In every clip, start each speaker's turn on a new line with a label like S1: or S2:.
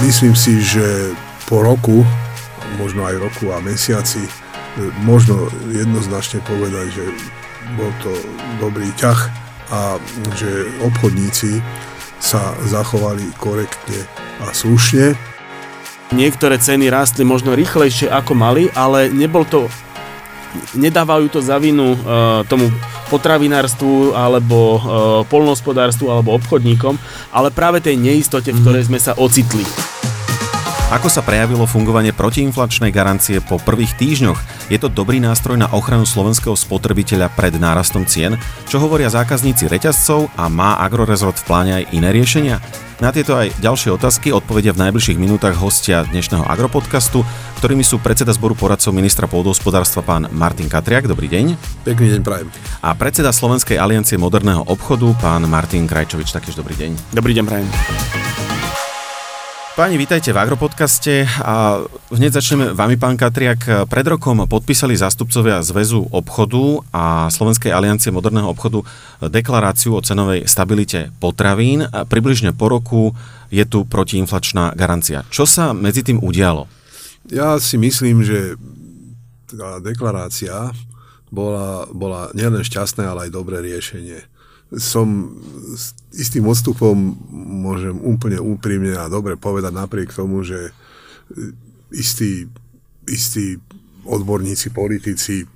S1: Myslím si, že po roku, možno aj roku a mesiaci, možno jednoznačne povedať, že bol to dobrý ťah a že obchodníci sa zachovali korektne a slušne.
S2: Niektoré ceny rástli možno rýchlejšie ako mali, ale nebol to nedávajú to za vinu uh, tomu potravinárstvu alebo uh, polnohospodárstvu alebo obchodníkom, ale práve tej neistote, v ktorej sme sa ocitli.
S3: Ako sa prejavilo fungovanie protiinflačnej garancie po prvých týždňoch? Je to dobrý nástroj na ochranu slovenského spotrebiteľa pred nárastom cien? Čo hovoria zákazníci reťazcov a má Agrorezort v pláne aj iné riešenia? Na tieto aj ďalšie otázky odpovedia v najbližších minútach hostia dnešného Agropodcastu, ktorými sú predseda zboru poradcov ministra pôdohospodárstva pán Martin Katriak. Dobrý deň.
S1: Pekný deň prajem.
S3: A predseda Slovenskej aliancie moderného obchodu pán Martin Krajčovič. Takéž dobrý deň.
S2: Dobrý deň prajem.
S3: Páni, vítajte v Agropodcaste a hneď začneme vami, pán Katriak. Pred rokom podpísali zástupcovia Zväzu obchodu a Slovenskej aliancie moderného obchodu deklaráciu o cenovej stabilite potravín. Približne po roku je tu protiinflačná garancia. Čo sa medzi tým udialo?
S1: Ja si myslím, že tá deklarácia bola, bola nielen šťastné, ale aj dobré riešenie som s istým odstupom môžem úplne úprimne a dobre povedať napriek tomu, že e, istí, istí odborníci, politici e,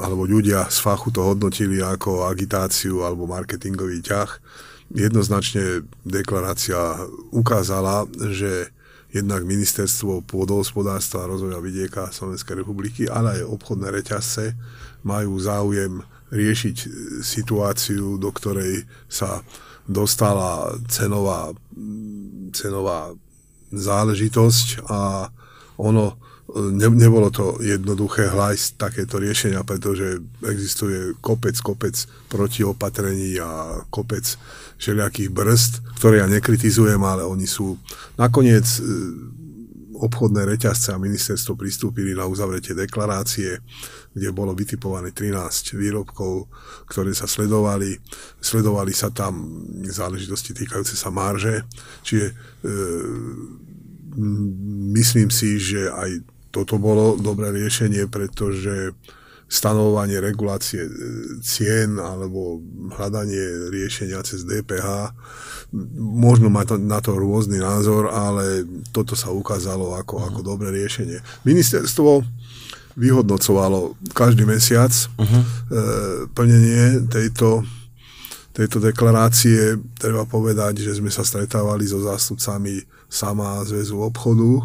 S1: alebo ľudia z fachu to hodnotili ako agitáciu alebo marketingový ťah. Jednoznačne deklarácia ukázala, že jednak ministerstvo pôdohospodárstva a rozvoja vidieka Slovenskej republiky, ale aj obchodné reťazce majú záujem riešiť e, situáciu, do ktorej sa dostala cenová, cenová záležitosť a ono e, ne, nebolo to jednoduché hľajsť takéto riešenia, pretože existuje kopec, kopec protiopatrení a kopec všelijakých brzd, ktoré ja nekritizujem, ale oni sú nakoniec e, obchodné reťazce a ministerstvo pristúpili na uzavretie deklarácie kde bolo vytipované 13 výrobkov, ktoré sa sledovali. Sledovali sa tam záležitosti týkajúce sa marže, čiže e, myslím si, že aj toto bolo dobré riešenie, pretože stanovovanie regulácie e, cien alebo hľadanie riešenia cez DPH. Možno to, na to rôzny názor, ale toto sa ukázalo ako, ako dobré riešenie. Ministerstvo vyhodnocovalo každý mesiac uh-huh. plnenie tejto, tejto deklarácie. Treba povedať, že sme sa stretávali so zástupcami sama Zväzu obchodu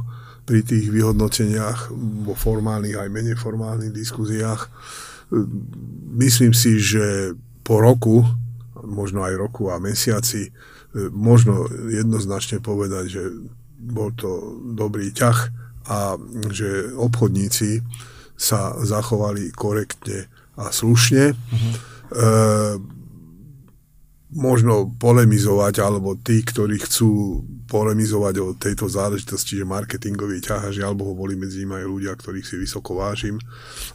S1: pri tých vyhodnoteniach vo formálnych aj menej formálnych diskuziách. Myslím si, že po roku, možno aj roku a mesiaci, možno jednoznačne povedať, že bol to dobrý ťah a že obchodníci sa zachovali korektne a slušne. Uh-huh. E, možno polemizovať, alebo tí, ktorí chcú polemizovať o tejto záležitosti, že marketingový ťah a žiaľ Bohu boli medzi nimi aj ľudia, ktorých si vysoko vážim,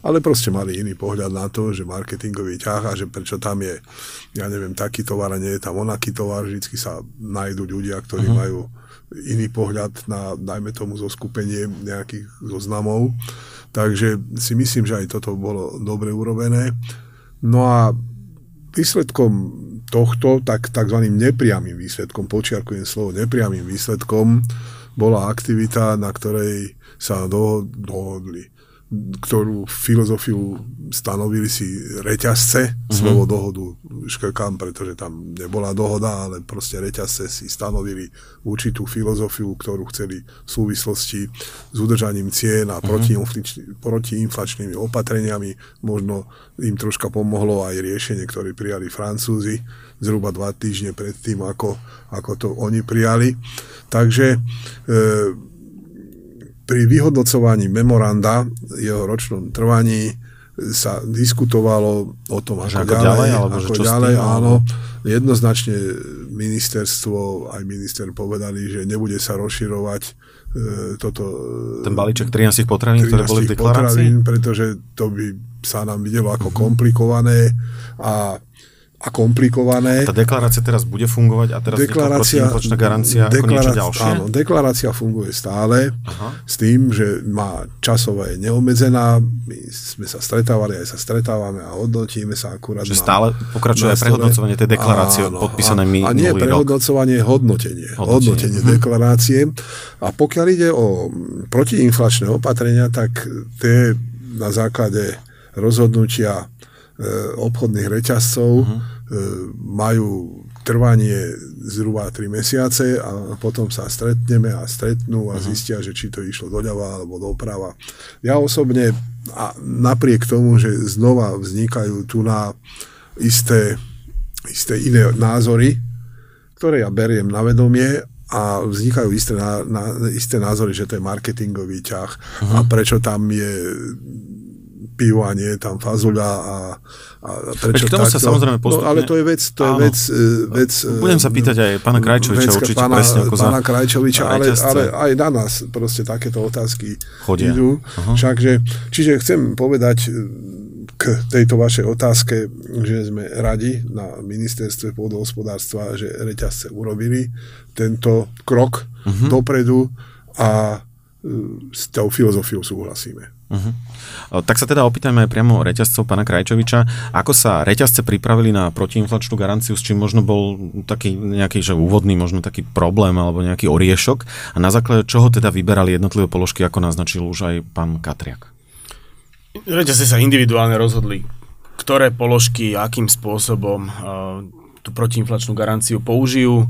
S1: ale proste mali iný pohľad na to, že marketingový ťah a že prečo tam je, ja neviem, taký tovar a nie je tam onaký tovar, vždycky sa nájdú ľudia, ktorí uh-huh. majú iný pohľad na, dajme tomu, zo skupenie nejakých zoznamov. Takže si myslím, že aj toto bolo dobre urobené. No a výsledkom tohto, tak tzv. nepriamým výsledkom, počiarkujem slovo nepriamým výsledkom, bola aktivita, na ktorej sa dohodli ktorú filozofiu stanovili si reťazce, mm-hmm. slovo dohodu škrkám, pretože tam nebola dohoda, ale proste reťazce si stanovili určitú filozofiu, ktorú chceli v súvislosti s udržaním cien a mm-hmm. protiinflačnými opatreniami. Možno im troška pomohlo aj riešenie, ktoré prijali Francúzi zhruba dva týždne pred tým, ako, ako to oni prijali. Takže e, pri vyhodnocovaní memoranda, jeho ročnom trvaní, sa diskutovalo o tom, ako, ako ďalej, ďalej, alebo ako ďalej tým, áno. Jednoznačne ministerstvo, aj minister povedali, že nebude sa rozširovať e, toto...
S3: Ten balíček 13 potravín, 13 ktoré boli v deklarácii? Potravín,
S1: pretože to by sa nám videlo ako komplikované a a komplikované.
S3: Tá deklarácia teraz bude fungovať a teraz deklarácia, protiinflačná garancia ako niečo ďalšie?
S1: Áno, deklarácia funguje stále Aha. s tým, že má časové neobmedzená. My sme sa stretávali, aj sa stretávame a hodnotíme sa akurát.
S3: Že stále pokračuje aj prehodnocovanie tej deklarácie áno, podpísané mi
S1: A nie prehodnocovanie, rok. hodnotenie. Hodnotenie, hodnotenie uh-huh. deklarácie. A pokiaľ ide o protiinflačné opatrenia, tak tie na základe rozhodnutia obchodných reťazcov uh-huh E, majú trvanie zhruba 3 mesiace a potom sa stretneme a stretnú a mhm. zistia, že či to išlo doľava alebo doprava. Ja osobne, a napriek tomu, že znova vznikajú tu na isté, isté iné názory, ktoré ja beriem na vedomie a vznikajú isté, na, na, isté názory, že to je marketingový ťah uh-huh. a mhm. prečo tam je pivo a nie je tam fazuľa a, a prečo
S3: Veď k tomu
S1: takto.
S3: sa samozrejme postupne...
S1: No, ale to je vec, to je vec, e, vec...
S3: Budem sa pýtať aj pána Krajčoviča určite
S1: pána,
S3: presne ako
S1: pána za... Krajčoviča, ale, ale aj na nás proste takéto otázky Chodia. idú. Uh-huh. Všakže, čiže chcem povedať e, k tejto vašej otázke, že sme radi na ministerstve pôdohospodárstva, že reťazce urobili tento krok uh-huh. dopredu a e, s tou filozofiou súhlasíme. Uh-huh.
S3: Tak sa teda opýtajme aj priamo reťazcov pána Krajčoviča, ako sa reťazce pripravili na protiinflačnú garanciu, s čím možno bol taký nejaký že úvodný možno taký problém alebo nejaký oriešok a na základe čoho teda vyberali jednotlivé položky, ako naznačil už aj pán Katriak.
S2: Reťazce sa individuálne rozhodli, ktoré položky, akým spôsobom uh, tú protiinflačnú garanciu použijú.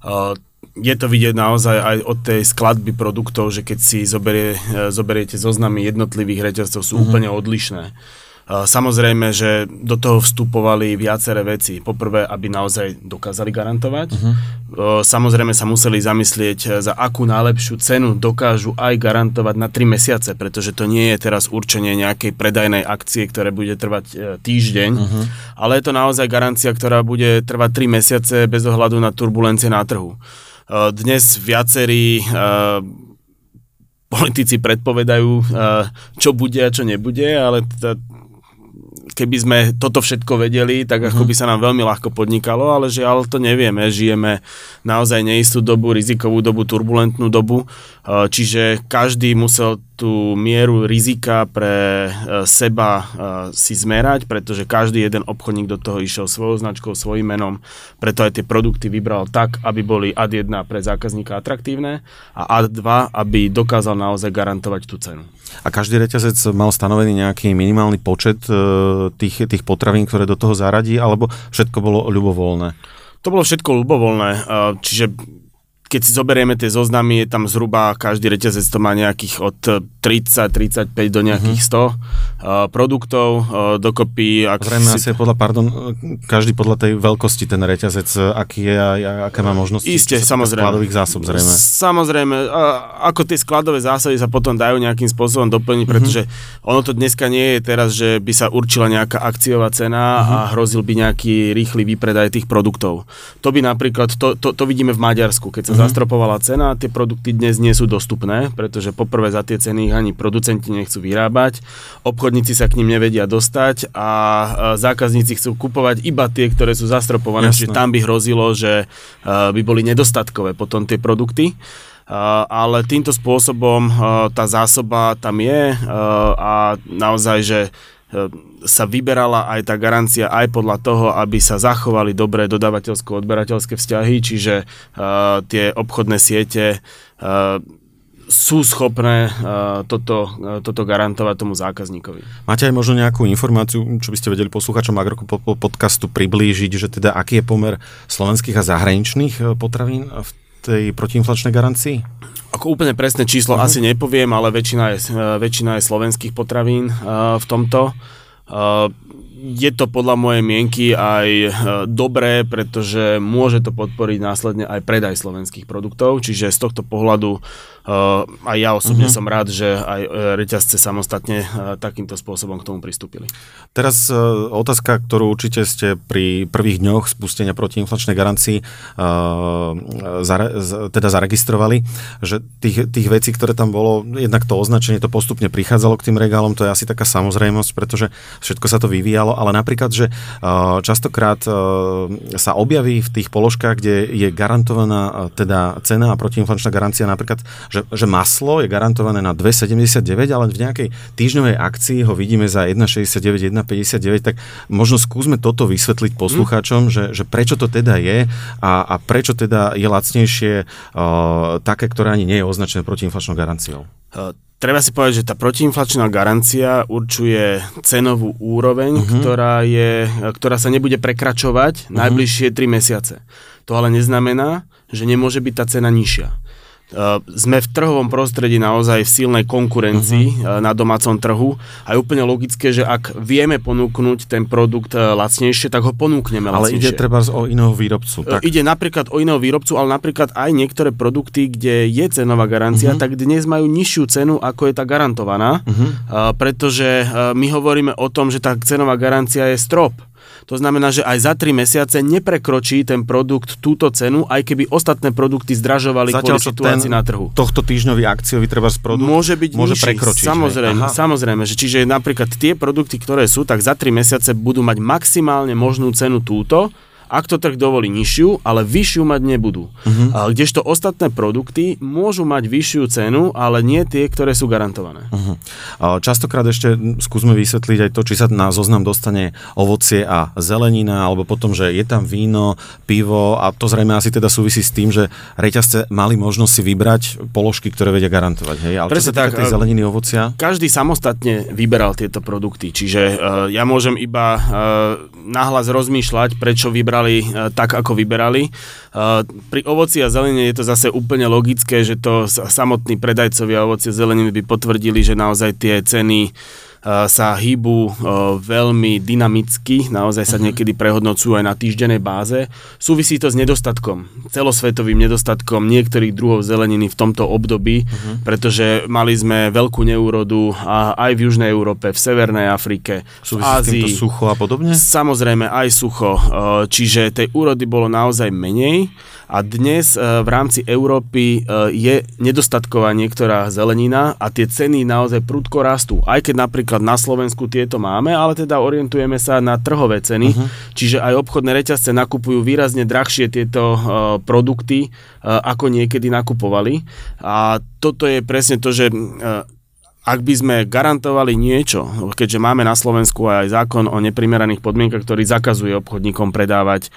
S2: Uh, je to vidieť naozaj aj od tej skladby produktov, že keď si zoberie, e, zoberiete zoznamy jednotlivých reťazcov, sú uh-huh. úplne odlišné. E, samozrejme, že do toho vstupovali viaceré veci. Poprvé, aby naozaj dokázali garantovať. Uh-huh. Samozrejme sa museli zamyslieť, za akú najlepšiu cenu dokážu aj garantovať na 3 mesiace, pretože to nie je teraz určenie nejakej predajnej akcie, ktoré bude trvať týždeň, uh-huh. ale je to naozaj garancia, ktorá bude trvať 3 mesiace bez ohľadu na turbulencie na trhu. Eh, dnes viacerí eh, politici predpovedajú, eh, čo bude a čo nebude, ale keby sme toto všetko vedeli, tak ako mhm. by sa nám veľmi ľahko podnikalo, ale žiaľ to nevieme. Žijeme naozaj neistú dobu, rizikovú dobu, turbulentnú dobu, čiže každý musel tú mieru rizika pre e, seba e, si zmerať, pretože každý jeden obchodník do toho išiel svojou značkou, svojim menom, preto aj tie produkty vybral tak, aby boli ad 1 pre zákazníka atraktívne a ad 2, aby dokázal naozaj garantovať tú cenu.
S3: A každý reťazec mal stanovený nejaký minimálny počet e, tých, tých potravín, ktoré do toho zaradí, alebo všetko bolo ľubovoľné?
S2: To bolo všetko ľubovoľné, čiže keď si zoberieme tie zoznamy, je tam zhruba každý reťazec to má nejakých od 30, 35 do nejakých 100 uh, produktov uh, dokopy.
S3: Ak Zrejme si... asi podľa, pardon, každý podľa tej veľkosti ten reťazec, aký je a aké má možnosti.
S2: Isté, samozrejme.
S3: Skladových zásob zrejme.
S2: Samozrejme, uh, ako tie skladové zásoby sa potom dajú nejakým spôsobom doplniť, mhm. pretože uh-huh. ono to dneska nie je teraz, že by sa určila nejaká akciová cena uh-huh. a hrozil by nejaký rýchly výpredaj tých produktov. To by napríklad, to, to, to vidíme v Maďarsku, keď sa uh-huh zastropovala cena, tie produkty dnes nie sú dostupné, pretože poprvé za tie ceny ich ani producenti nechcú vyrábať, obchodníci sa k ním nevedia dostať a zákazníci chcú kupovať iba tie, ktoré sú zastropované, čiže tam by hrozilo, že by boli nedostatkové potom tie produkty. ale týmto spôsobom tá zásoba tam je a naozaj, že sa vyberala aj tá garancia aj podľa toho, aby sa zachovali dobré dodávateľsko-odberateľské vzťahy, čiže uh, tie obchodné siete uh, sú schopné uh, toto, uh, toto garantovať tomu zákazníkovi.
S3: Máte aj možno nejakú informáciu, čo by ste vedeli posluchačom Agroku podcastu priblížiť, že teda aký je pomer slovenských a zahraničných potravín v tej protiinflačnej garancii?
S2: Ako úplne presné číslo uh-huh. asi nepoviem, ale väčšina je, e, väčšina je slovenských potravín uh, v tomto. Uh, je to podľa mojej mienky aj dobré, pretože môže to podporiť následne aj predaj slovenských produktov, čiže z tohto pohľadu a ja osobne uh-huh. som rád, že aj uh, reťazce samostatne uh, takýmto spôsobom k tomu pristúpili.
S3: Teraz uh, otázka, ktorú určite ste pri prvých dňoch spustenia protiinflačnej garancii uh, zare, z, teda zaregistrovali, že tých, tých vecí, ktoré tam bolo, jednak to označenie, to postupne prichádzalo k tým regálom, to je asi taká samozrejmosť, pretože všetko sa to vyvíjalo, ale napríklad, že častokrát sa objaví v tých položkách, kde je garantovaná teda cena a protiinflačná garancia napríklad, že, že maslo je garantované na 2,79, ale v nejakej týždňovej akcii ho vidíme za 1,69, 1,59, tak možno skúsme toto vysvetliť poslucháčom, mm. že, že prečo to teda je a, a prečo teda je lacnejšie uh, také, ktoré ani nie je označené protiinflačnou garanciou.
S2: Uh, Treba si povedať, že tá protiinflačná garancia určuje cenovú úroveň, uh-huh. ktorá, je, ktorá sa nebude prekračovať uh-huh. najbližšie 3 mesiace. To ale neznamená, že nemôže byť tá cena nižšia. Uh, sme v trhovom prostredí naozaj v silnej konkurencii uh-huh. na domácom trhu a je úplne logické, že ak vieme ponúknuť ten produkt uh, lacnejšie, tak ho ponúkneme
S3: ale
S2: lacnejšie.
S3: Ale ide treba o iného výrobcu.
S2: Tak? Ide napríklad o iného výrobcu, ale napríklad aj niektoré produkty, kde je cenová garancia, uh-huh. tak dnes majú nižšiu cenu, ako je tá garantovaná, uh-huh. pretože my hovoríme o tom, že tá cenová garancia je strop. To znamená, že aj za 3 mesiace neprekročí ten produkt túto cenu, aj keby ostatné produkty zdražovali Zatiaľ, kvôli situácii na trhu.
S3: Tohto týždňový akciový treba z produkt
S2: môže byť
S3: môže
S2: nižší,
S3: prekročiť.
S2: Samozrejme, samozrejme, že čiže napríklad tie produkty, ktoré sú, tak za 3 mesiace budú mať maximálne možnú cenu túto, ak to trh dovolí nižšiu, ale vyššiu mať nebudú. Uh-huh. Kdežto ostatné produkty môžu mať vyššiu cenu, ale nie tie, ktoré sú garantované. Uh-huh.
S3: Častokrát ešte skúsme vysvetliť aj to, či sa na zoznam dostane ovocie a zelenina, alebo potom, že je tam víno, pivo a to zrejme asi teda súvisí s tým, že reťazce mali možnosť si vybrať položky, ktoré vedia garantovať. Hej? Ale Presne čo sa tak, tej zeleniny, ovocia?
S2: Každý samostatne vyberal tieto produkty, čiže uh, ja môžem iba uh, nahlas rozmýšľať, prečo vybral vyberali e, tak, ako vyberali. E, pri ovoci a zelenine je to zase úplne logické, že to samotní predajcovia ovoci a zeleniny by potvrdili, že naozaj tie ceny sa hýbu veľmi dynamicky, naozaj sa mhm. niekedy prehodnocujú aj na týždenej báze. Súvisí to s nedostatkom, celosvetovým nedostatkom niektorých druhov zeleniny v tomto období, uh-huh. pretože mali sme veľkú neúrodu aj v Južnej Európe, v Severnej Afrike,
S3: v Ázii. S sucho a podobne?
S2: Samozrejme aj sucho, čiže tej úrody bolo naozaj menej a dnes v rámci Európy je nedostatková niektorá zelenina a tie ceny naozaj prudko rastú. Aj keď napríklad napríklad na Slovensku tieto máme, ale teda orientujeme sa na trhové ceny, uh-huh. čiže aj obchodné reťazce nakupujú výrazne drahšie tieto uh, produkty, uh, ako niekedy nakupovali. A toto je presne to, že uh, ak by sme garantovali niečo, keďže máme na Slovensku aj zákon o neprimeraných podmienkach, ktorý zakazuje obchodníkom predávať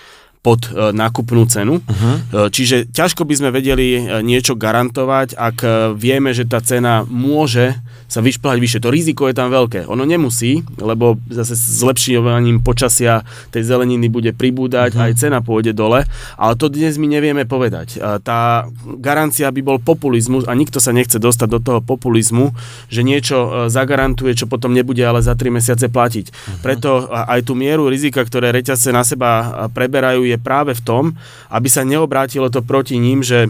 S2: pod nákupnú cenu. Uh-huh. Čiže ťažko by sme vedeli niečo garantovať, ak vieme, že tá cena môže sa vyšplhať vyššie. To riziko je tam veľké. Ono nemusí, lebo zase s zlepšovaním počasia tej zeleniny bude pribúdať, uh-huh. aj cena pôjde dole, ale to dnes my nevieme povedať. Tá garancia by bol populizmus a nikto sa nechce dostať do toho populizmu, že niečo e, zagarantuje, čo potom nebude ale za 3 mesiace platiť. Uh-huh. Preto aj tú mieru rizika, ktoré reťazce na seba preberajú, je práve v tom, aby sa neobrátilo to proti ním, že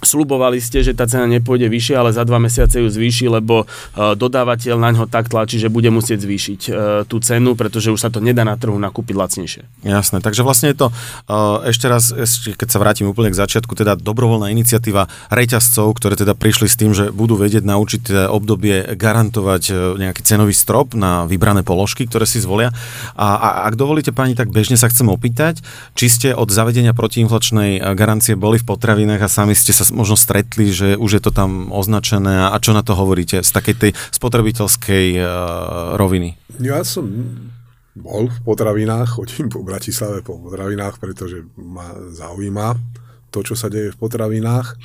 S2: Slubovali ste, že tá cena nepôjde vyššie, ale za dva mesiace ju zvýši, lebo uh, dodávateľ na ňo tak tlačí, že bude musieť zvýšiť uh, tú cenu, pretože už sa to nedá na trhu nakúpiť lacnejšie.
S3: Jasné, takže vlastne je to uh, ešte raz, ešte, keď sa vrátim úplne k začiatku, teda dobrovoľná iniciatíva reťazcov, ktoré teda prišli s tým, že budú vedieť na určité obdobie garantovať nejaký cenový strop na vybrané položky, ktoré si zvolia. A, a ak dovolíte pani, tak bežne sa chcem opýtať, či ste od zavedenia protiinflačnej garancie boli v potravinách a sami ste sa možno stretli, že už je to tam označené a čo na to hovoríte z takej tej spotrebiteľskej uh, roviny?
S1: Ja som bol v potravinách, chodím po Bratislave po potravinách, pretože ma zaujíma to, čo sa deje v potravinách. E,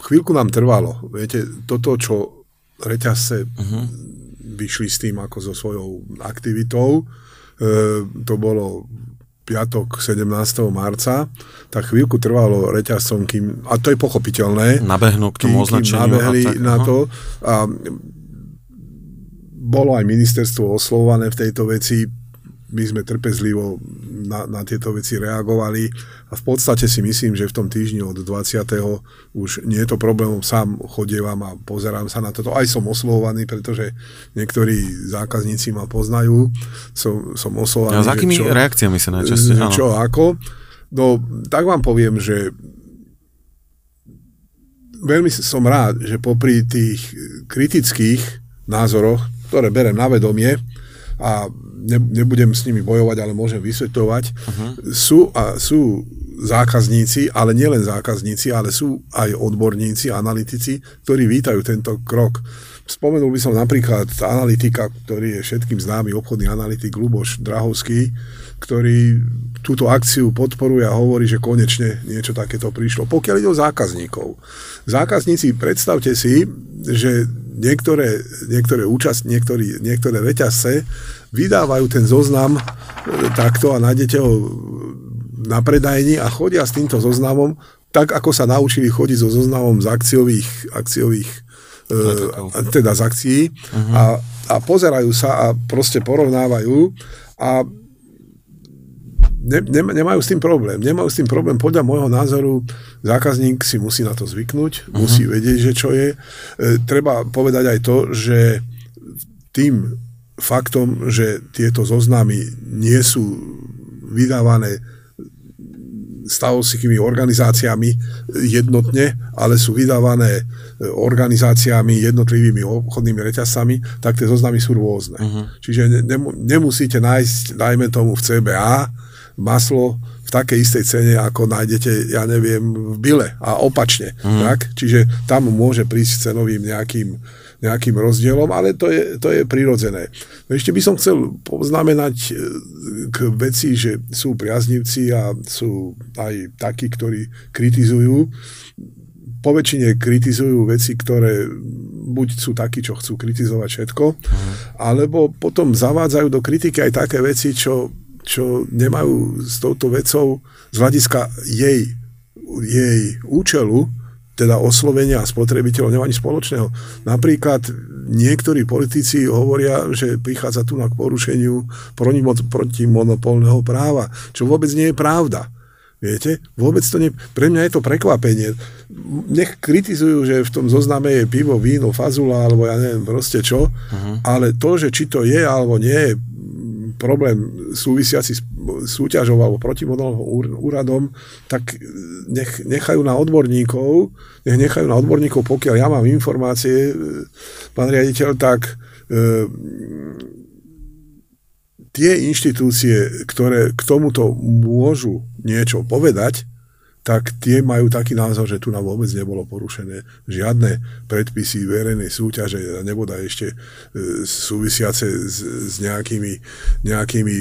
S1: chvíľku nám trvalo. Viete, toto, čo reťazce uh-huh. vyšli s tým ako so svojou aktivitou, e, to bolo piatok 17. marca, tak chvíľku trvalo reťazcom, kým, a to je pochopiteľné,
S3: nabehnú k tomu označeniu.
S1: nabehli tak, na to. A bolo aj ministerstvo oslovované v tejto veci, my sme trpezlivo na, na tieto veci reagovali a v podstate si myslím, že v tom týždni od 20. už nie je to problémom, sám chodievam a pozerám sa na toto. Aj som oslovovaný, pretože niektorí zákazníci ma poznajú. Som, som oslovovaný.
S3: A s akými čo, reakciami sa najčastejšie?
S1: Čo, ako? No, tak vám poviem, že veľmi som rád, že popri tých kritických názoroch, ktoré berem na vedomie, a ne, nebudem s nimi bojovať, ale môžem vysvetľovať. Uh-huh. Sú, a, sú zákazníci, ale nielen zákazníci, ale sú aj odborníci, analytici, ktorí vítajú tento krok. Spomenul by som napríklad analytika, ktorý je všetkým známy obchodný analytik Luboš Drahovský, ktorý túto akciu podporuje a hovorí, že konečne niečo takéto prišlo. Pokiaľ ide o zákazníkov. Zákazníci, predstavte si, že niektoré, niektoré účast, niektoré, niektoré reťazce vydávajú ten zoznam e, takto a nájdete ho na predajni a chodia s týmto zoznamom tak, ako sa naučili chodiť so zoznamom z akciových, akciových e, teda z akcií uh-huh. a, a pozerajú sa a proste porovnávajú a ne, ne, nemajú s tým problém. Nemajú s tým problém. Podľa môjho názoru zákazník si musí na to zvyknúť, uh-huh. musí vedieť, že čo je. E, treba povedať aj to, že tým faktom, že tieto zoznamy nie sú vydávané stavovskými organizáciami jednotne, ale sú vydávané e, organizáciami, jednotlivými obchodnými reťazcami, tak tie zoznamy sú rôzne. Uh-huh. Čiže nemusíte nájsť, dajme tomu v CBA, maslo v takej istej cene, ako nájdete, ja neviem, v Bile a opačne. Uh-huh. Tak? Čiže tam môže prísť cenovým nejakým nejakým rozdielom, ale to je, to je prirodzené. No ešte by som chcel poznamenať e, k veci, že sú priaznivci a sú aj takí, ktorí kritizujú. Po väčšine kritizujú veci, ktoré buď sú takí, čo chcú kritizovať všetko, uh-huh. alebo potom zavádzajú do kritiky aj také veci, čo, čo nemajú s touto vecou z hľadiska jej, jej účelu, teda oslovenia spotrebiteľov nemá nič spoločného. Napríklad niektorí politici hovoria, že prichádza tu na k porušeniu protimonopolného práva, čo vôbec nie je pravda. Viete? Vôbec to nie... Pre mňa je to prekvapenie. Nech kritizujú, že v tom zozname je pivo, víno, fazula, alebo ja neviem proste čo, uh-huh. ale to, že či to je alebo nie je problém súvisiaci s súťažou alebo protimodálnym úradom, tak nech, nechajú na odborníkov, nech nechajú na odborníkov, pokiaľ ja mám informácie, pán riaditeľ, tak e, tie inštitúcie, ktoré k tomuto môžu niečo povedať, tak tie majú taký názor, že tu nám vôbec nebolo porušené žiadne predpisy verejnej súťaže neboda ešte e, súvisiace s, s nejakými, nejakými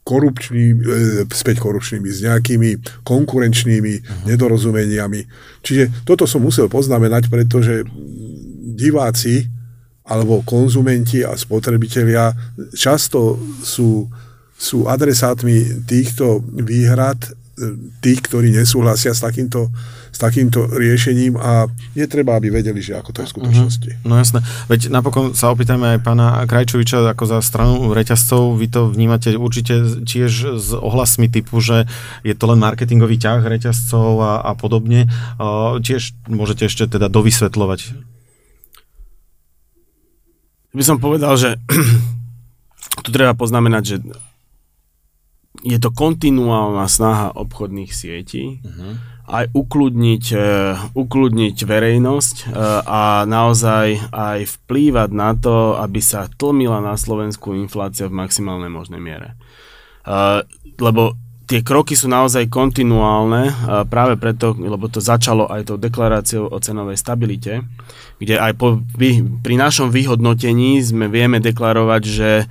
S1: korupčnými, e, späť korupčnými, s nejakými konkurenčnými uh-huh. nedorozumeniami. Čiže toto som musel poznamenať, pretože diváci alebo konzumenti a spotrebitelia často sú, sú adresátmi týchto výhrad tých, ktorí nesúhlasia s takýmto, s takýmto riešením a je treba, aby vedeli, že ako to je v skutočnosti.
S3: Uh-huh. No jasné. Veď napokon sa opýtajme aj pána Krajčoviča ako za stranu reťazcov. Vy to vnímate určite tiež s ohlasmi typu, že je to len marketingový ťah reťazcov a, a podobne. Uh, tiež môžete ešte teda dovysvetľovať.
S2: By som povedal, že tu treba poznamenať, že je to kontinuálna snaha obchodných sietí uh-huh. aj ukludniť, uh, ukludniť verejnosť uh, a naozaj aj vplývať na to, aby sa tlmila na Slovensku inflácia v maximálnej možnej miere. Uh, lebo tie kroky sú naozaj kontinuálne, práve preto, lebo to začalo aj tou deklaráciou o cenovej stabilite, kde aj po, pri našom vyhodnotení sme vieme deklarovať, že e,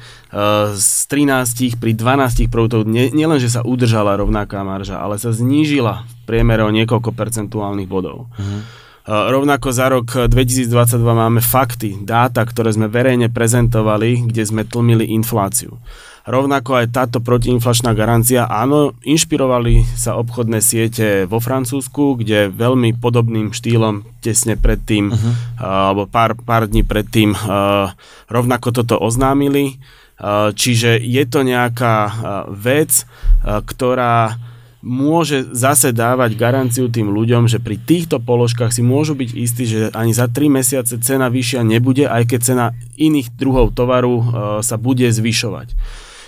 S2: z 13 pri 12 produktov nielen, že sa udržala rovnaká marža, ale sa znížila v priemere o niekoľko percentuálnych bodov. Uh-huh. Rovnako za rok 2022 máme fakty, dáta, ktoré sme verejne prezentovali, kde sme tlmili infláciu. Rovnako aj táto protiinflačná garancia, áno, inšpirovali sa obchodné siete vo Francúzsku, kde veľmi podobným štýlom tesne predtým, uh-huh. alebo pár, pár dní predtým rovnako toto oznámili. Čiže je to nejaká vec, ktorá môže zase dávať garanciu tým ľuďom, že pri týchto položkách si môžu byť istí, že ani za 3 mesiace cena vyššia nebude, aj keď cena iných druhov tovaru sa bude zvyšovať.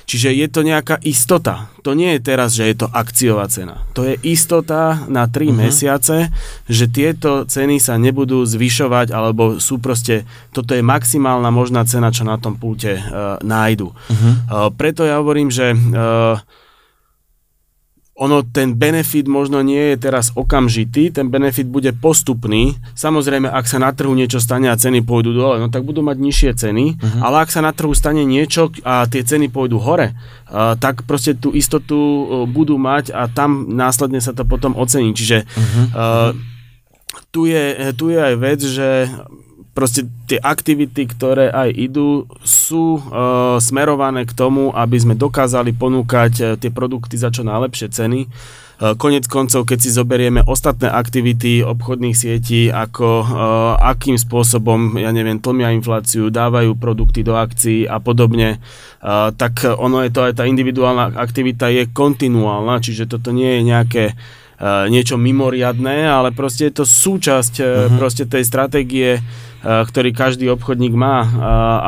S2: Čiže je to nejaká istota. To nie je teraz, že je to akciová cena. To je istota na 3 uh-huh. mesiace, že tieto ceny sa nebudú zvyšovať, alebo sú proste, toto je maximálna možná cena, čo na tom pulte uh, nájdu. Uh-huh. Uh, preto ja hovorím, že uh, ono, ten benefit možno nie je teraz okamžitý, ten benefit bude postupný. Samozrejme, ak sa na trhu niečo stane a ceny pôjdu dole, no tak budú mať nižšie ceny, uh-huh. ale ak sa na trhu stane niečo a tie ceny pôjdu hore, uh, tak proste tú istotu uh, budú mať a tam následne sa to potom ocení. Čiže uh-huh. uh, tu, je, tu je aj vec, že proste tie aktivity, ktoré aj idú, sú e, smerované k tomu, aby sme dokázali ponúkať e, tie produkty za čo najlepšie ceny. E, konec koncov, keď si zoberieme ostatné aktivity obchodných sietí, ako e, akým spôsobom, ja neviem, tlmia infláciu, dávajú produkty do akcií a podobne, e, tak ono je to aj tá individuálna aktivita je kontinuálna, čiže toto nie je nejaké e, niečo mimoriadné, ale proste je to súčasť uh-huh. proste tej stratégie ktorý každý obchodník má, eh,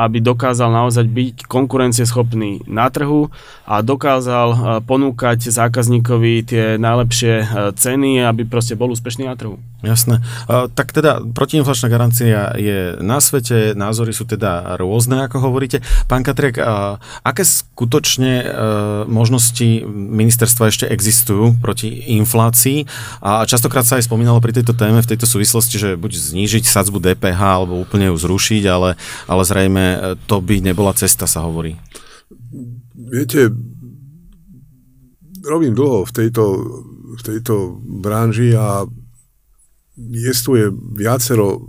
S2: aby dokázal naozaj byť konkurencieschopný na trhu a dokázal eh, ponúkať zákazníkovi tie najlepšie ceny, aby proste bol úspešný na trhu.
S3: Jasné. Tak teda protiinflačná garancia je na svete, názory sú teda rôzne, ako hovoríte. Pán Katriak, aké skutočne možnosti ministerstva ešte existujú proti inflácii? A častokrát sa aj spomínalo pri tejto téme, v tejto súvislosti, že buď znížiť sadzbu DPH alebo úplne ju zrušiť, ale, ale zrejme e, to by nebola cesta, sa hovorí.
S1: Viete, robím dlho v tejto, v tejto branži a je viacero,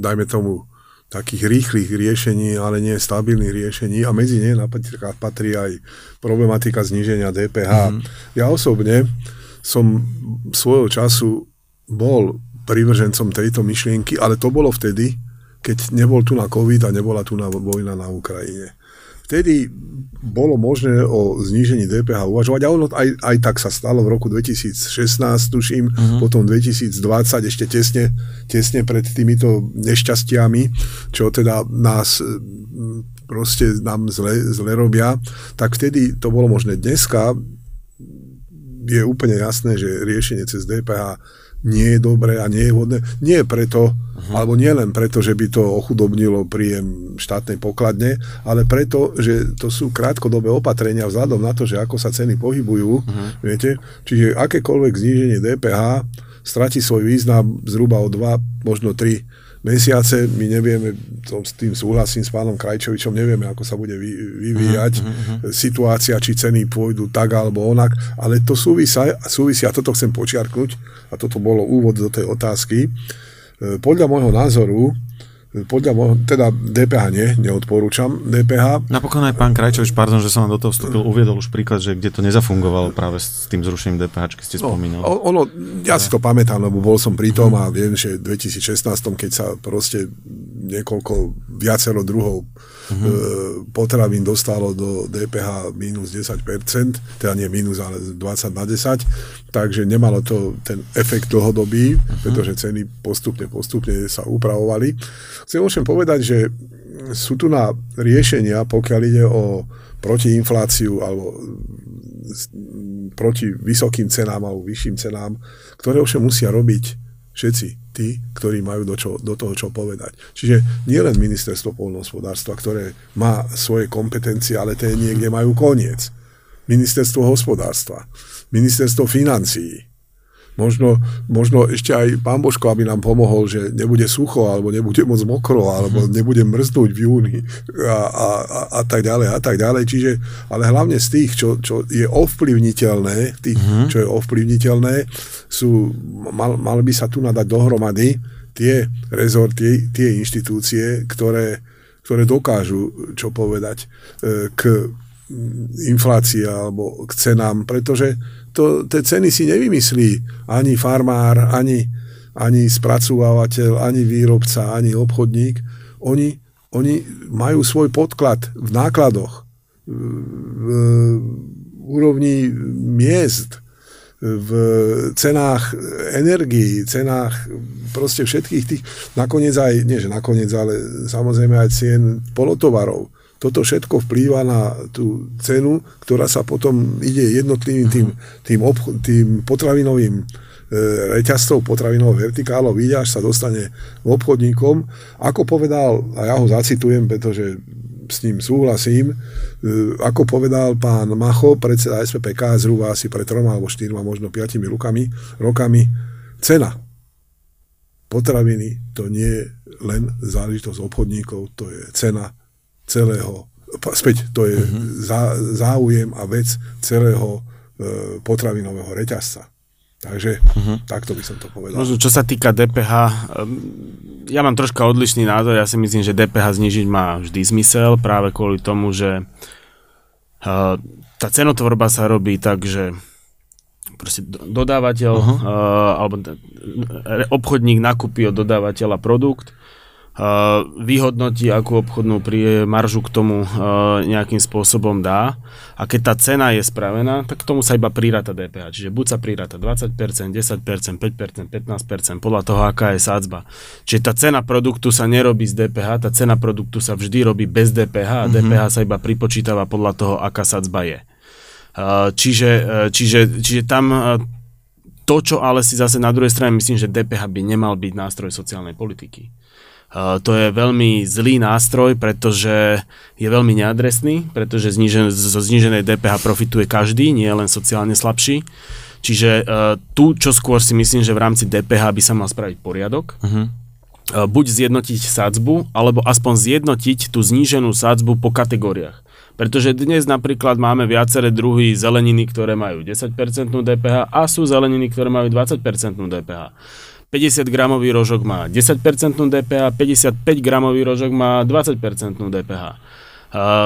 S1: dajme tomu, takých rýchlych riešení, ale nie stabilných riešení a medzi ne napríklad patrí aj problematika zníženia DPH. Mm. Ja osobne som svojho času bol privržencom tejto myšlienky, ale to bolo vtedy, keď nebol tu na COVID a nebola tu na vojna na Ukrajine. Vtedy bolo možné o znížení DPH uvažovať a ono aj, aj tak sa stalo v roku 2016, tuším, uh-huh. potom 2020, ešte tesne, tesne pred týmito nešťastiami, čo teda nás proste nám zle, zle robia, tak vtedy to bolo možné. Dneska je úplne jasné, že riešenie cez DPH nie je dobré a nie je vhodné. Nie preto, uh-huh. alebo nie len preto, že by to ochudobnilo príjem štátnej pokladne, ale preto, že to sú krátkodobé opatrenia vzhľadom na to, že ako sa ceny pohybujú, uh-huh. viete. Čiže akékoľvek zníženie DPH stratí svoj význam zhruba o 2, možno 3 mesiace. My nevieme, to s tým súhlasím s pánom Krajčovičom, nevieme, ako sa bude vyvíjať uh-huh, situácia, či ceny pôjdu tak alebo onak, ale to súvisia, súvisia, a toto chcem počiarknúť, a toto bolo úvod do tej otázky. E, podľa môjho názoru podľa môjho, teda DPH nie, neodporúčam DPH.
S3: Napokon aj pán Krajčovič, pardon, že som vám do toho vstúpil, uviedol už príklad, že kde to nezafungovalo práve s tým zrušením DPH, keď ste no, spomínali.
S1: No, ono, ja si to pamätám, lebo bol som pri tom a viem, že v 2016, keď sa proste niekoľko, viacero druhov uh-huh. potravín dostalo do DPH minus 10%, teda nie minus, ale 20 na 10, takže nemalo to ten efekt dlhodobý, uh-huh. pretože ceny postupne, postupne sa upravovali. Chcem ovšem povedať, že sú tu na riešenia, pokiaľ ide o protiinfláciu alebo proti vysokým cenám alebo vyšším cenám, ktoré ovšem musia robiť všetci tí, ktorí majú do, čo, do toho čo povedať. Čiže nie len ministerstvo polnohospodárstva, ktoré má svoje kompetencie, ale tie niekde majú koniec. Ministerstvo hospodárstva, ministerstvo financií, Možno, možno ešte aj pán Božko, aby nám pomohol, že nebude sucho, alebo nebude moc mokro, alebo mm. nebude mrznúť v júni a, a, a, a tak ďalej a tak ďalej. Čiže, ale hlavne z tých, čo, čo je ovplyvniteľné, tých, mm. čo je ovplyvniteľné, sú, mal, mal by sa tu nadať dohromady tie rezorty, tie inštitúcie, ktoré, ktoré dokážu čo povedať e, k inflácii alebo k cenám, pretože to, tie ceny si nevymyslí ani farmár, ani, ani spracovávateľ, ani výrobca, ani obchodník. Oni, oni majú svoj podklad v nákladoch, v úrovni miest, v cenách energií, cenách proste všetkých tých, nakoniec aj, nie že nakoniec, ale samozrejme aj cien polotovarov. Toto všetko vplýva na tú cenu, ktorá sa potom ide jednotlivým tým, tým, obch- tým potravinovým e, reťazcov, potravinovou vertikálou, ide, až sa dostane k obchodníkom. Ako povedal, a ja ho zacitujem, pretože s ním súhlasím, e, ako povedal pán Macho, predseda SPPK, zhruba asi pred troma alebo štyrma, možno piatimi rukami, rokami, cena potraviny to nie je len záležitosť obchodníkov, to je cena celého, späť, to je zá, záujem a vec celého e, potravinového reťazca. Takže uh-huh. takto by som to povedal.
S2: Možno čo sa týka DPH, ja mám troška odlišný názor, ja si myslím, že DPH znižiť má vždy zmysel, práve kvôli tomu, že uh, tá cenotvorba sa robí tak, že proste dodávateľ uh-huh. uh, alebo obchodník nakúpi od dodávateľa produkt, vyhodnotí, akú obchodnú maržu k tomu nejakým spôsobom dá a keď tá cena je spravená, tak k tomu sa iba priráta DPH. Čiže buď sa priráta 20%, 10%, 5%, 15%, podľa toho, aká je sádzba. Čiže tá cena produktu sa nerobí z DPH, tá cena produktu sa vždy robí bez DPH a uh-huh. DPH sa iba pripočítava podľa toho, aká sádzba je. Čiže, čiže, čiže tam to, čo ale si zase na druhej strane myslím, že DPH by nemal byť nástroj sociálnej politiky. To je veľmi zlý nástroj, pretože je veľmi neadresný, pretože znižen, zo zniženej DPH profituje každý, nie len sociálne slabší. Čiže tu, čo skôr si myslím, že v rámci DPH by sa mal spraviť poriadok. Uh-huh buď zjednotiť sádzbu, alebo aspoň zjednotiť tú zníženú sádzbu po kategóriách. Pretože dnes napríklad máme viaceré druhy zeleniny, ktoré majú 10% DPH a sú zeleniny, ktoré majú 20% DPH. 50 gramový rožok má 10% DPH, 55 gramový rožok má 20% DPH.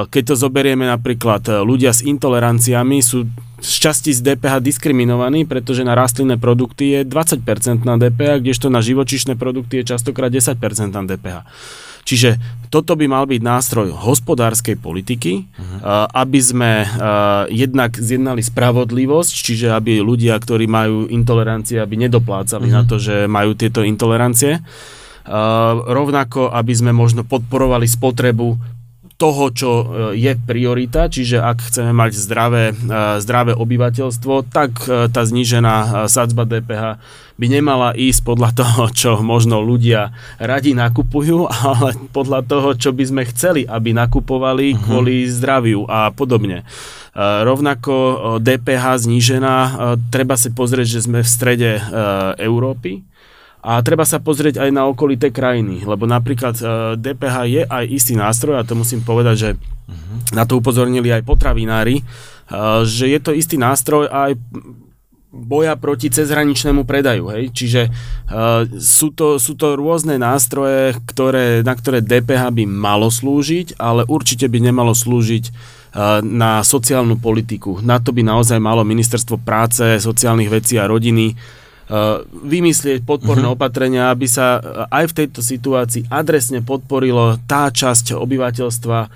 S2: Keď to zoberieme napríklad, ľudia s intoleranciami sú z časti z DPH diskriminovaní, pretože na rastlinné produkty je 20% na DPH, kdežto na živočišné produkty je častokrát 10% na DPH. Čiže toto by mal byť nástroj hospodárskej politiky, uh-huh. aby sme jednak zjednali spravodlivosť, čiže aby ľudia, ktorí majú intolerancie, aby nedoplácali uh-huh. na to, že majú tieto intolerancie. rovnako, aby sme možno podporovali spotrebu toho, čo e, je priorita, čiže ak chceme mať zdravé, e, zdravé obyvateľstvo, tak e, tá znížená sadzba DPH by nemala ísť podľa toho, čo možno ľudia radi nakupujú, ale podľa toho, čo by sme chceli, aby nakupovali uh-huh. kvôli zdraviu a podobne. Rovnako DPH znížená, treba si pozrieť, že sme v strede Európy, a treba sa pozrieť aj na okolité krajiny, lebo napríklad DPH e, je aj istý nástroj, a to musím povedať, že na to upozornili aj potravinári, e, že je to istý nástroj aj boja proti cezhraničnému predaju. Hej? Čiže uh, sú, to, sú to rôzne nástroje, ktoré, na ktoré DPH by malo slúžiť, ale určite by nemalo slúžiť uh, na sociálnu politiku. Na to by naozaj malo ministerstvo práce, sociálnych vecí a rodiny Uh, vymyslieť podporné uh-huh. opatrenia, aby sa uh, aj v tejto situácii adresne podporilo tá časť obyvateľstva, uh,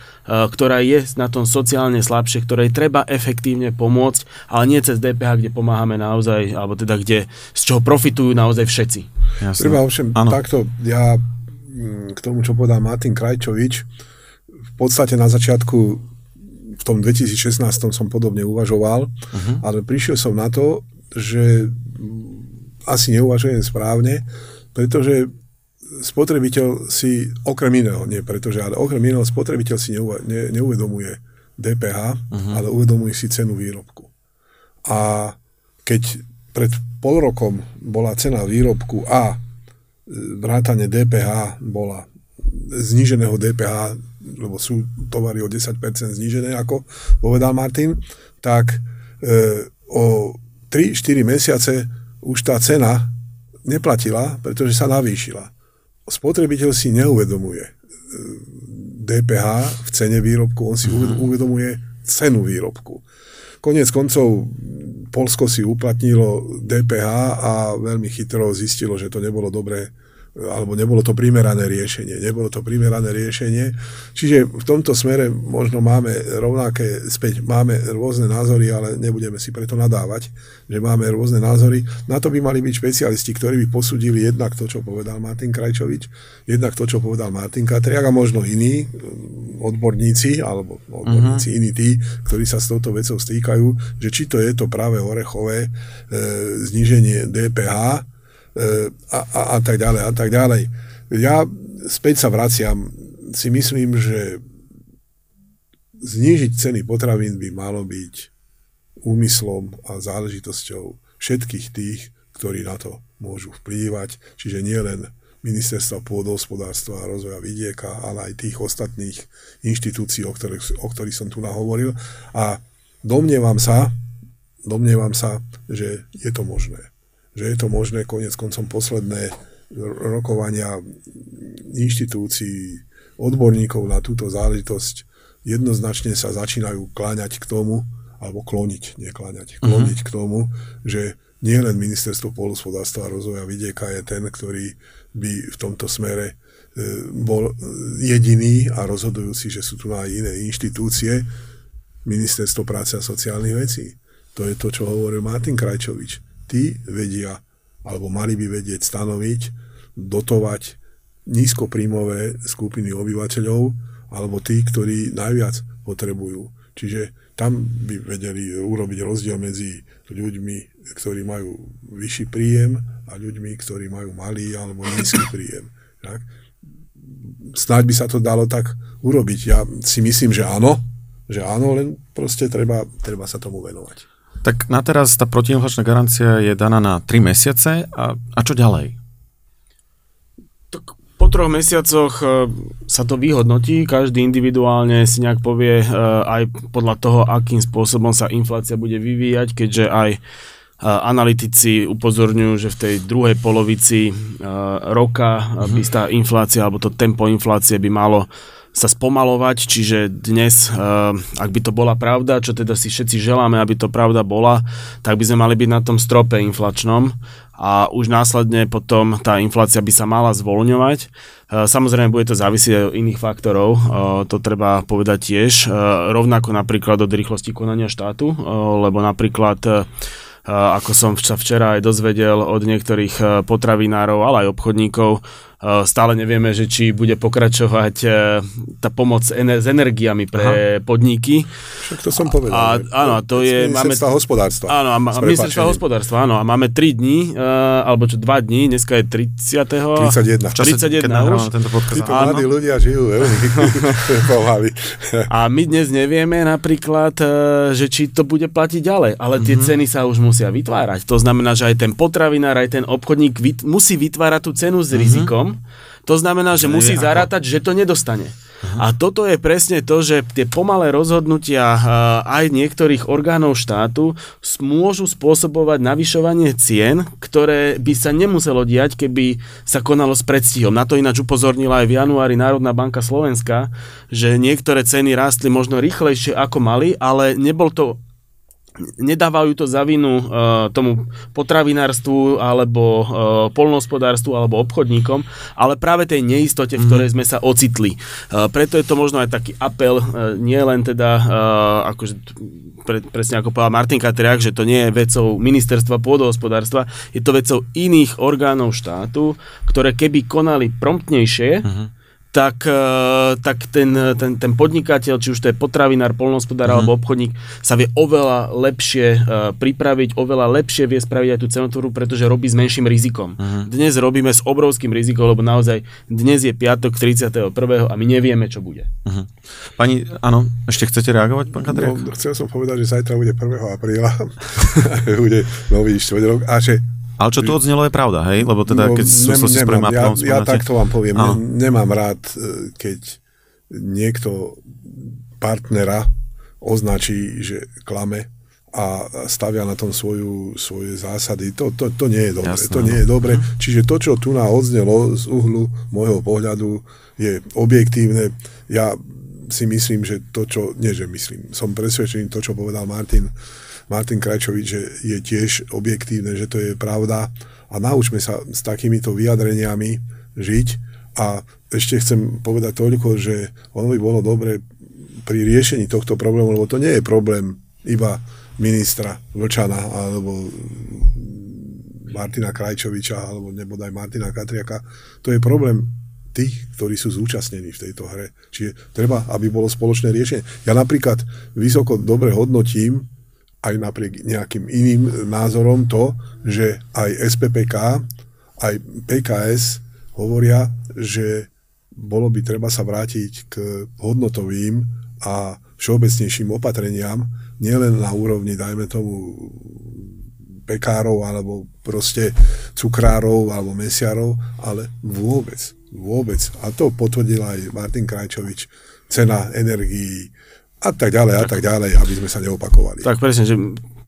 S2: ktorá je na tom sociálne slabšie, ktorej treba efektívne pomôcť, ale nie cez DPH, kde pomáhame naozaj, alebo teda kde, z čoho profitujú naozaj všetci.
S1: Jasne. Treba ovšem ano. takto, ja mm, k tomu, čo povedal Martin Krajčovič, v podstate na začiatku v tom 2016 som podobne uvažoval, uh-huh. ale prišiel som na to, že asi neuvažujem správne, pretože spotrebiteľ si, okrem iného, nie pretože, ale okrem iného spotrebiteľ si neuva, ne, neuvedomuje DPH, uh-huh. Mhm. ale uvedomuje si cenu výrobku. A keď pred pol rokom bola cena výrobku a vrátane DPH bola zníženého DPH, lebo sú tovary o 10% znížené, ako povedal Martin, tak e, o 3-4 mesiace už tá cena neplatila, pretože sa navýšila. Spotrebiteľ si neuvedomuje DPH e, v cene výrobku, on si uh-huh. uvedomuje cenu výrobku. Konec koncov Polsko si uplatnilo DPH a veľmi chytro zistilo, že to nebolo dobré alebo nebolo to primerané riešenie. Nebolo to primerané riešenie. Čiže v tomto smere možno máme rovnaké, späť máme rôzne názory, ale nebudeme si preto nadávať, že máme rôzne názory. Na to by mali byť špecialisti, ktorí by posudili jednak to, čo povedal Martin Krajčovič, jednak to, čo povedal Martin Katriak a možno iní mm, odborníci, alebo odborníci uh-huh. iní tí, ktorí sa s touto vecou stýkajú, že či to je to práve orechové e, zníženie DPH, a, a, a tak ďalej a tak ďalej. Ja späť sa vraciam, si myslím, že znížiť ceny potravín by malo byť úmyslom a záležitosťou všetkých tých, ktorí na to môžu vplývať, čiže nie len ministerstva pôdohospodárstva a rozvoja vidieka, ale aj tých ostatných inštitúcií, o ktorých, o ktorých som tu nahovoril. A domnievam sa, domnievam sa, že je to možné že je to možné, konec koncom posledné rokovania inštitúcií, odborníkov na túto záležitosť jednoznačne sa začínajú kláňať k tomu, alebo kloniť, nekláňať, kloniť uh-huh. k tomu, že nie len ministerstvo polospodárstva a rozvoja vidieka je ten, ktorý by v tomto smere e, bol jediný a rozhodujúci, že sú tu aj iné inštitúcie, ministerstvo práce a sociálnych vecí. To je to, čo hovoril Martin Krajčovič tí vedia, alebo mali by vedieť stanoviť, dotovať nízkopríjmové skupiny obyvateľov, alebo tí, ktorí najviac potrebujú. Čiže tam by vedeli urobiť rozdiel medzi ľuďmi, ktorí majú vyšší príjem a ľuďmi, ktorí majú malý alebo nízky príjem. Tak? Snáď by sa to dalo tak urobiť. Ja si myslím, že áno, že áno, len proste treba, treba sa tomu venovať.
S3: Tak na teraz tá protiinflačná garancia je daná na 3 mesiace a, a čo ďalej?
S2: Tak po troch mesiacoch e, sa to vyhodnotí, každý individuálne si nejak povie e, aj podľa toho, akým spôsobom sa inflácia bude vyvíjať, keďže aj e, analytici upozorňujú, že v tej druhej polovici roka by tá inflácia alebo to tempo inflácie by malo sa spomalovať, čiže dnes, eh, ak by to bola pravda, čo teda si všetci želáme, aby to pravda bola, tak by sme mali byť na tom strope inflačnom a už následne potom tá inflácia by sa mala zvoľňovať. Eh, samozrejme, bude to závisieť aj od iných faktorov, eh, to treba povedať tiež, rovnako napríklad od rýchlosti konania štátu, lebo napríklad ako som sa včera aj dozvedel od niektorých potravinárov, ale aj obchodníkov, Stále nevieme, že či bude pokračovať e, tá pomoc s energiami pre Aha. podniky.
S1: Však to som povedal. A,
S2: áno, to je...
S1: Máme, hospodárstva.
S2: Áno, a, a ministerstva hospodárstva, áno. A máme 3 dní, uh, alebo čo, 2 dní, dneska je 30.
S1: 31.
S2: 31 už.
S1: Tento podcast. Títo mladí ľudia žijú veľmi
S2: A my dnes nevieme napríklad, uh, že či to bude platiť ďalej, ale tie mm-hmm. ceny sa už musia vytvárať. To znamená, že aj ten potravinár, aj ten obchodník vyt, musí vytvárať tú cenu s mm-hmm. rizikom, to znamená, že musí zarátať, že to nedostane. A toto je presne to, že tie pomalé rozhodnutia aj niektorých orgánov štátu môžu spôsobovať navyšovanie cien, ktoré by sa nemuselo diať, keby sa konalo s predstihom. Na to ináč upozornila aj v januári Národná banka Slovenska, že niektoré ceny rástli možno rýchlejšie ako mali, ale nebol to nedávajú to za vinu uh, tomu potravinárstvu alebo uh, polnohospodárstvu alebo obchodníkom, ale práve tej neistote, v ktorej mhm. sme sa ocitli. Uh, preto je to možno aj taký apel, uh, nie len teda, uh, akože, pre, presne ako povedal Martin Katriak, že to nie je vecou ministerstva pôdohospodárstva, je to vecou iných orgánov štátu, ktoré keby konali promptnejšie, uh-huh tak, eh, tak ten, ten, ten podnikateľ, či už to je potravinár, polnohospodár mm. alebo obchodník, sa vie oveľa lepšie uh, pripraviť, oveľa lepšie vie spraviť aj tú cenotvorbu, pretože robí s menším rizikom. Mm. Dnes robíme s obrovským rizikom, lebo naozaj dnes je piatok 31. a my nevieme, čo bude. Mm.
S3: Pani, áno, ešte chcete reagovať, pán Kadriak?
S1: No, chcel som povedať, že zajtra bude 1. apríla, bude nový štvrtok a že
S3: ale čo tu odznelo je pravda, hej? Lebo teda, keď no, sú s prvým
S1: ja, ja takto vám poviem, ne, nemám rád, e, keď niekto partnera označí, že klame a stavia na tom svoju, svoje zásady. To, to, to nie je dobre. Jasné, to nie je dobre. Hm. Čiže to, čo tu na odznelo z uhlu môjho pohľadu, je objektívne. Ja si myslím, že to, čo... Nie, že myslím. Som presvedčený to, čo povedal Martin, Martin Krajčovič, že je tiež objektívne, že to je pravda a naučme sa s takýmito vyjadreniami, žiť. A ešte chcem povedať toľko, že ono by bolo dobre pri riešení tohto problému, lebo to nie je problém iba ministra Vlčana alebo Martina Krajčoviča alebo nebodaj Martina Katriaka. To je problém tých, ktorí sú zúčastnení v tejto hre. Čiže treba, aby bolo spoločné riešenie. Ja napríklad vysoko dobre hodnotím aj napriek nejakým iným názorom to, že aj SPPK, aj PKS hovoria, že bolo by treba sa vrátiť k hodnotovým a všeobecnejším opatreniam, nielen na úrovni, dajme tomu, pekárov alebo proste cukrárov alebo mesiarov, ale vôbec, vôbec. A to potvrdil aj Martin Krajčovič, cena energií a tak ďalej a tak ďalej, aby sme sa neopakovali.
S2: Tak presne, že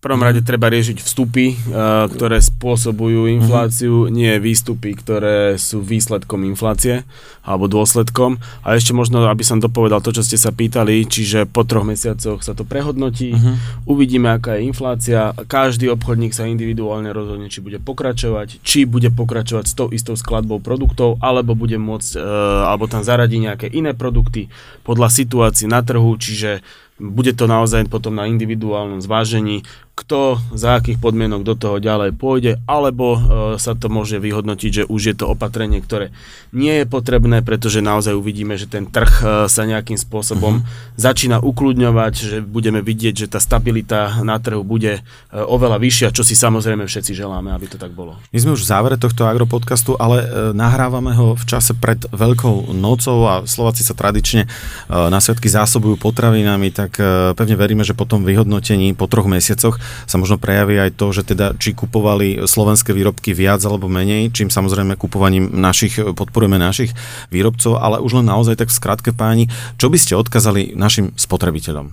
S2: prvom rade treba riešiť vstupy, uh, ktoré spôsobujú infláciu, mm-hmm. nie výstupy, ktoré sú výsledkom inflácie alebo dôsledkom. A ešte možno, aby som dopovedal to, čo ste sa pýtali, čiže po troch mesiacoch sa to prehodnotí, mm-hmm. uvidíme, aká je inflácia, každý obchodník sa individuálne rozhodne, či bude pokračovať, či bude pokračovať s tou istou skladbou produktov, alebo bude môcť, uh, alebo tam zaradí nejaké iné produkty podľa situácií na trhu, čiže bude to naozaj potom na individuálnom zvážení, kto za akých podmienok do toho ďalej pôjde, alebo e, sa to môže vyhodnotiť, že už je to opatrenie, ktoré nie je potrebné, pretože naozaj uvidíme, že ten trh e, sa nejakým spôsobom uh-huh. začína ukludňovať, že budeme vidieť, že tá stabilita na trhu bude e, oveľa vyššia, čo si samozrejme všetci želáme, aby to tak bolo.
S3: My sme už v závere tohto agropodcastu, ale nahrávame ho v čase pred Veľkou nocou a Slováci sa tradične na sviatky zásobujú potravinami, tak pevne veríme, že po tom vyhodnotení po troch mesiacoch sa možno prejaví aj to, že teda či kupovali slovenské výrobky viac alebo menej, čím samozrejme kupovaním našich, podporujeme našich výrobcov, ale už len naozaj tak v skratke páni, čo by ste odkazali našim spotrebiteľom?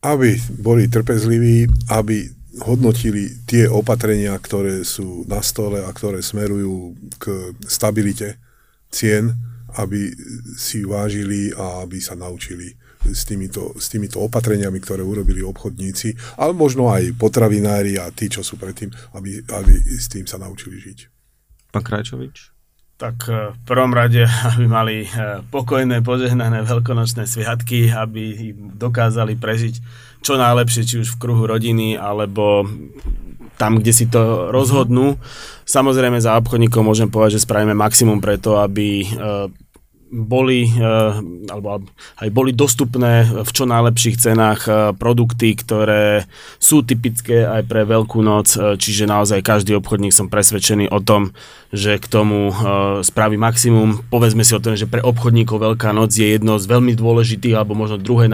S1: Aby boli trpezliví, aby hodnotili tie opatrenia, ktoré sú na stole a ktoré smerujú k stabilite cien, aby si vážili a aby sa naučili s týmito, s týmito opatreniami, ktoré urobili obchodníci, ale možno aj potravinári a tí, čo sú predtým, aby, aby s tým sa naučili žiť.
S3: Pán Krajčovič?
S2: Tak e, v prvom rade, aby mali e, pokojné, požehnané veľkonočné sviatky, aby dokázali prežiť čo najlepšie, či už v kruhu rodiny, alebo tam, kde si to rozhodnú. Samozrejme za obchodníkov môžem povedať, že spravíme maximum preto, aby e, boli, eh, alebo aj boli dostupné v čo najlepších cenách eh, produkty, ktoré sú typické aj pre Veľkú noc, eh, čiže naozaj každý obchodník som presvedčený o tom, že k tomu spraví maximum. Povedzme si o tom, že pre obchodníkov Veľká noc je jedno z veľmi dôležitých, alebo možno druhé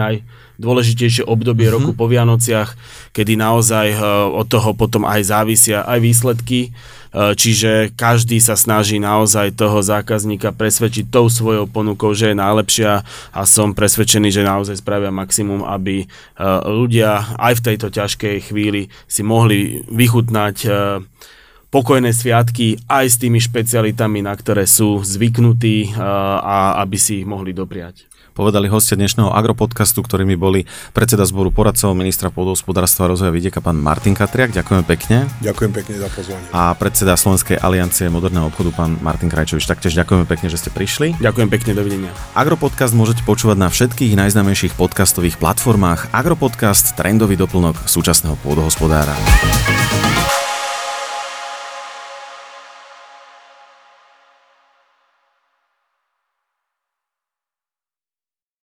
S2: najdôležitejšie obdobie mm-hmm. roku po Vianociach, kedy naozaj od toho potom aj závisia aj výsledky E, čiže každý sa snaží naozaj toho zákazníka presvedčiť tou svojou ponukou, že je najlepšia a som presvedčený, že naozaj spravia maximum, aby e, ľudia aj v tejto ťažkej chvíli si mohli vychutnať e, pokojné sviatky aj s tými špecialitami, na ktoré sú zvyknutí a aby si ich mohli dopriať
S3: povedali hostia dnešného agropodcastu, ktorými boli predseda zboru poradcov ministra pôdohospodárstva a rozvoja vidieka pán Martin Katriak. Ďakujeme pekne.
S1: Ďakujem pekne za pozvanie.
S3: A predseda Slovenskej aliancie moderného obchodu pán Martin Krajčovič. Taktiež ďakujeme pekne, že ste prišli.
S2: Ďakujem pekne, dovidenia.
S3: Agropodcast môžete počúvať na všetkých najznámejších podcastových platformách. Agropodcast trendový doplnok súčasného pôdohospodára.